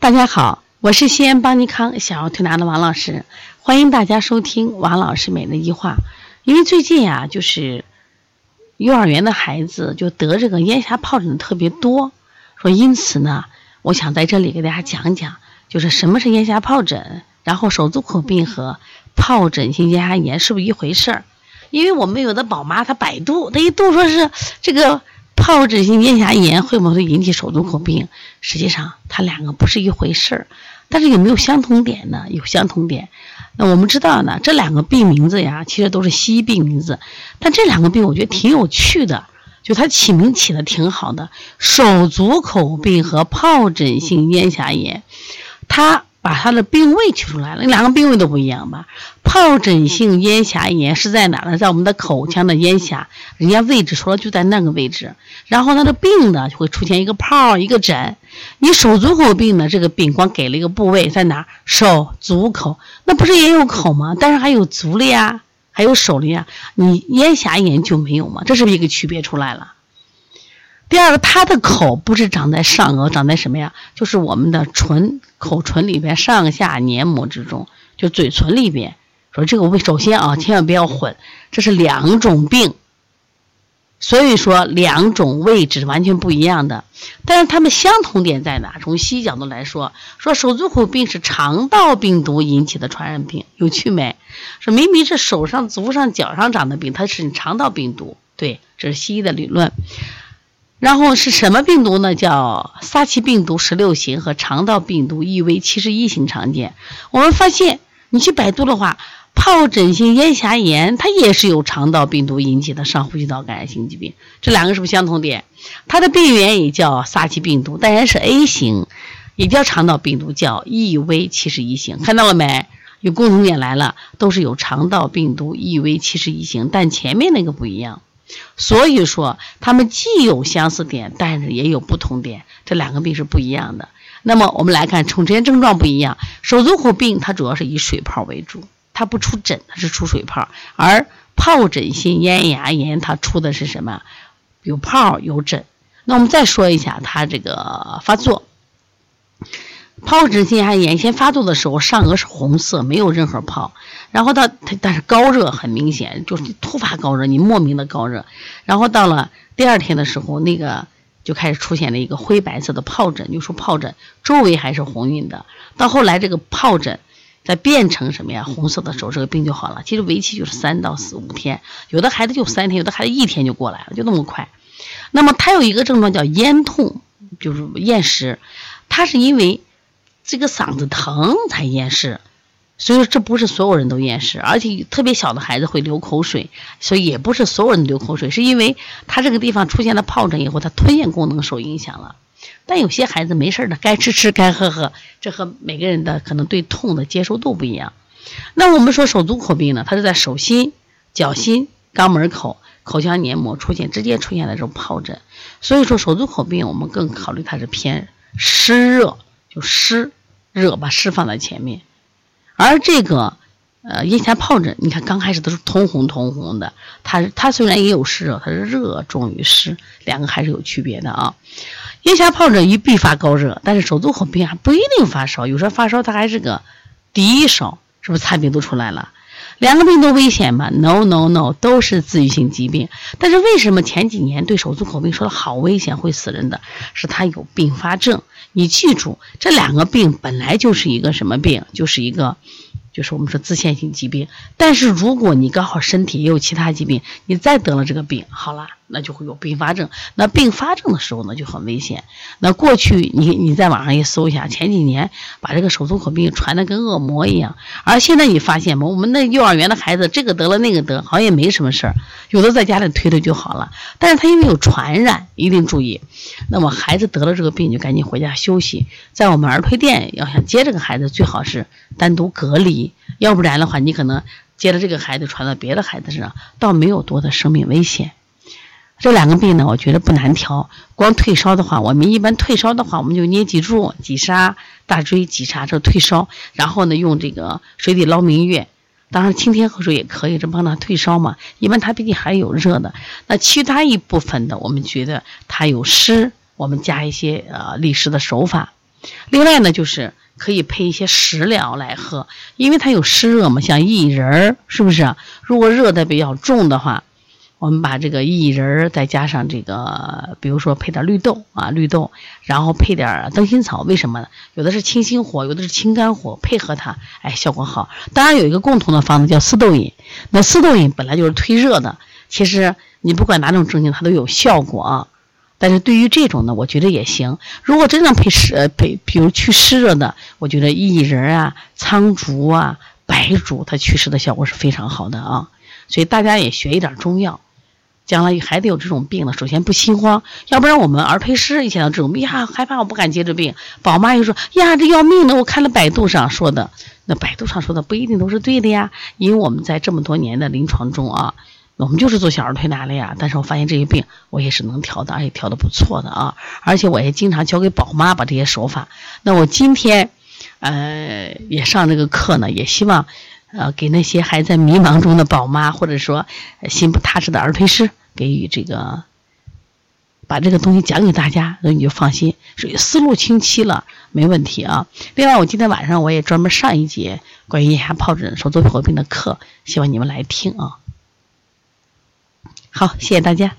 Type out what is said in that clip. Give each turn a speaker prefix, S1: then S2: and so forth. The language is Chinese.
S1: 大家好，我是西安邦尼康小儿推拿的王老师，欢迎大家收听王老师每日一话。因为最近呀，就是幼儿园的孩子就得这个咽峡疱疹的特别多，说因此呢，我想在这里给大家讲讲，就是什么是咽峡疱疹，然后手足口病和疱疹性咽峡炎是不是一回事儿？因为我们有的宝妈她百度，她一度说是这个。疱疹性咽峡炎会不会引起手足口病？实际上，它两个不是一回事儿。但是有没有相同点呢？有相同点。那我们知道呢，这两个病名字呀，其实都是西医病名字。但这两个病我觉得挺有趣的，就它起名起的挺好的。手足口病和疱疹性咽峡炎，它。把它的病位取出来了，那两个病位都不一样吧？疱疹性咽峡炎是在哪呢？在我们的口腔的咽峡，人家位置说就在那个位置。然后它的病呢，就会出现一个泡一个疹。你手足口病呢，这个病光给了一个部位在哪？手足口，那不是也有口吗？但是还有足了呀，还有手了呀。你咽峡炎就没有吗？这是一个区别出来了？第二个，它的口不是长在上颚，长在什么呀？就是我们的唇、口唇里边上下黏膜之中，就嘴唇里边。说这个位，首先啊，千万不要混，这是两种病。所以说，两种位置完全不一样的，但是它们相同点在哪？从西医角度来说，说手足口病是肠道病毒引起的传染病，有趣没？说明明是手上、足上、脚上长的病，它是肠道病毒。对，这是西医的理论。然后是什么病毒呢？叫撒奇病毒十六型和肠道病毒 EV 七十一型常见。我们发现，你去百度的话，疱疹性咽峡炎它也是由肠道病毒引起的上呼吸道感染性疾病。这两个是不是相同点？它的病原也叫撒奇病毒，当然是 A 型，也叫肠道病毒，叫 EV 七十一型。看到了没？有共同点来了，都是有肠道病毒 EV 七十一型，但前面那个不一样。所以说，它们既有相似点，但是也有不同点，这两个病是不一样的。那么我们来看，从这些症状不一样，手足口病它主要是以水泡为主，它不出疹，它是出水泡；而疱疹性咽牙炎它出的是什么？有泡有疹。那我们再说一下它这个发作。疱疹性咽炎先发作的时候，上颚是红色，没有任何泡。然后到它，但是高热很明显，就是突发高热，你莫名的高热。然后到了第二天的时候，那个就开始出现了一个灰白色的疱疹，就说疱疹周围还是红晕的。到后来这个疱疹再变成什么呀？红色的时候，这个病就好了。其实为期就是三到四五天，有的孩子就三天，有的孩子一天就过来了，就那么快。那么他有一个症状叫咽痛，就是咽食，他是因为。这个嗓子疼才咽湿，所以说这不是所有人都咽湿，而且特别小的孩子会流口水，所以也不是所有人流口水，是因为他这个地方出现了疱疹以后，他吞咽功能受影响了。但有些孩子没事的，该吃吃，该喝喝，这和每个人的可能对痛的接受度不一样。那我们说手足口病呢，它是在手心、脚心、肛门口、口腔黏膜出现直接出现的这种疱疹，所以说手足口病我们更考虑它是偏湿热，就湿。热把湿放在前面，而这个呃腋下疱疹，你看刚开始都是通红通红的，它它虽然也有湿热，它是热重于湿，两个还是有区别的啊。腋下疱疹一必发高热，但是手足口病还不一定发烧，有时候发烧它还是个低烧，是不是差别都出来了？两个病都危险吗？No No No，都是自愈性疾病。但是为什么前几年对手足口病说的好危险会死人的？是它有并发症。你记住，这两个病本来就是一个什么病？就是一个。就是我们说自限性疾病，但是如果你刚好身体也有其他疾病，你再得了这个病，好了，那就会有并发症。那并发症的时候呢，就很危险。那过去你你在网上一搜一下，前几年把这个手足口病传的跟恶魔一样，而现在你发现吗？我们那幼儿园的孩子，这个得了那个得，好像也没什么事儿，有的在家里推推就好了。但是他因为有传染，一定注意。那么孩子得了这个病，就赶紧回家休息。在我们儿推店，要想接这个孩子，最好是单独隔离。要不然的话，你可能接了这个孩子传到别的孩子身上，倒没有多的生命危险。这两个病呢，我觉得不难调。光退烧的话，我们一般退烧的话，我们就捏脊柱、脊沙、大椎、脊叉这退烧，然后呢用这个水底捞明月，当然清天河水也可以，这帮他退烧嘛。一般他毕竟还有热的，那其他一部分的，我们觉得他有湿，我们加一些呃利湿的手法。另外呢，就是可以配一些食疗来喝，因为它有湿热嘛，像薏仁儿，是不是？如果热的比较重的话。我们把这个薏仁儿再加上这个，比如说配点绿豆啊，绿豆，然后配点灯心草，为什么呢？有的是清心火，有的是清肝火，配合它，哎，效果好。当然有一个共同的方子叫四豆饮，那四豆饮本来就是推热的，其实你不管哪种症型它都有效果啊。但是对于这种呢，我觉得也行。如果真正配湿配，比如去湿热的，我觉得薏仁啊、苍术啊、白术，它祛湿的效果是非常好的啊。所以大家也学一点中药。将来孩子有这种病了，首先不心慌，要不然我们儿推师一想到这种病呀，害怕我不敢接这病。宝妈又说呀，这要命的，我看了百度上说的，那百度上说的不一定都是对的呀。因为我们在这么多年的临床中啊，我们就是做小儿推拿的呀。但是我发现这些病我也是能调的，而且调的不错的啊。而且我也经常教给宝妈把这些手法。那我今天，呃，也上这个课呢，也希望。呃，给那些还在迷茫中的宝妈，或者说心不踏实的儿推师，给予这个把这个东西讲给大家，那你就放心，属于思路清晰了，没问题啊。另外，我今天晚上我也专门上一节关于腋下疱疹、手足口病的课，希望你们来听啊。好，谢谢大家。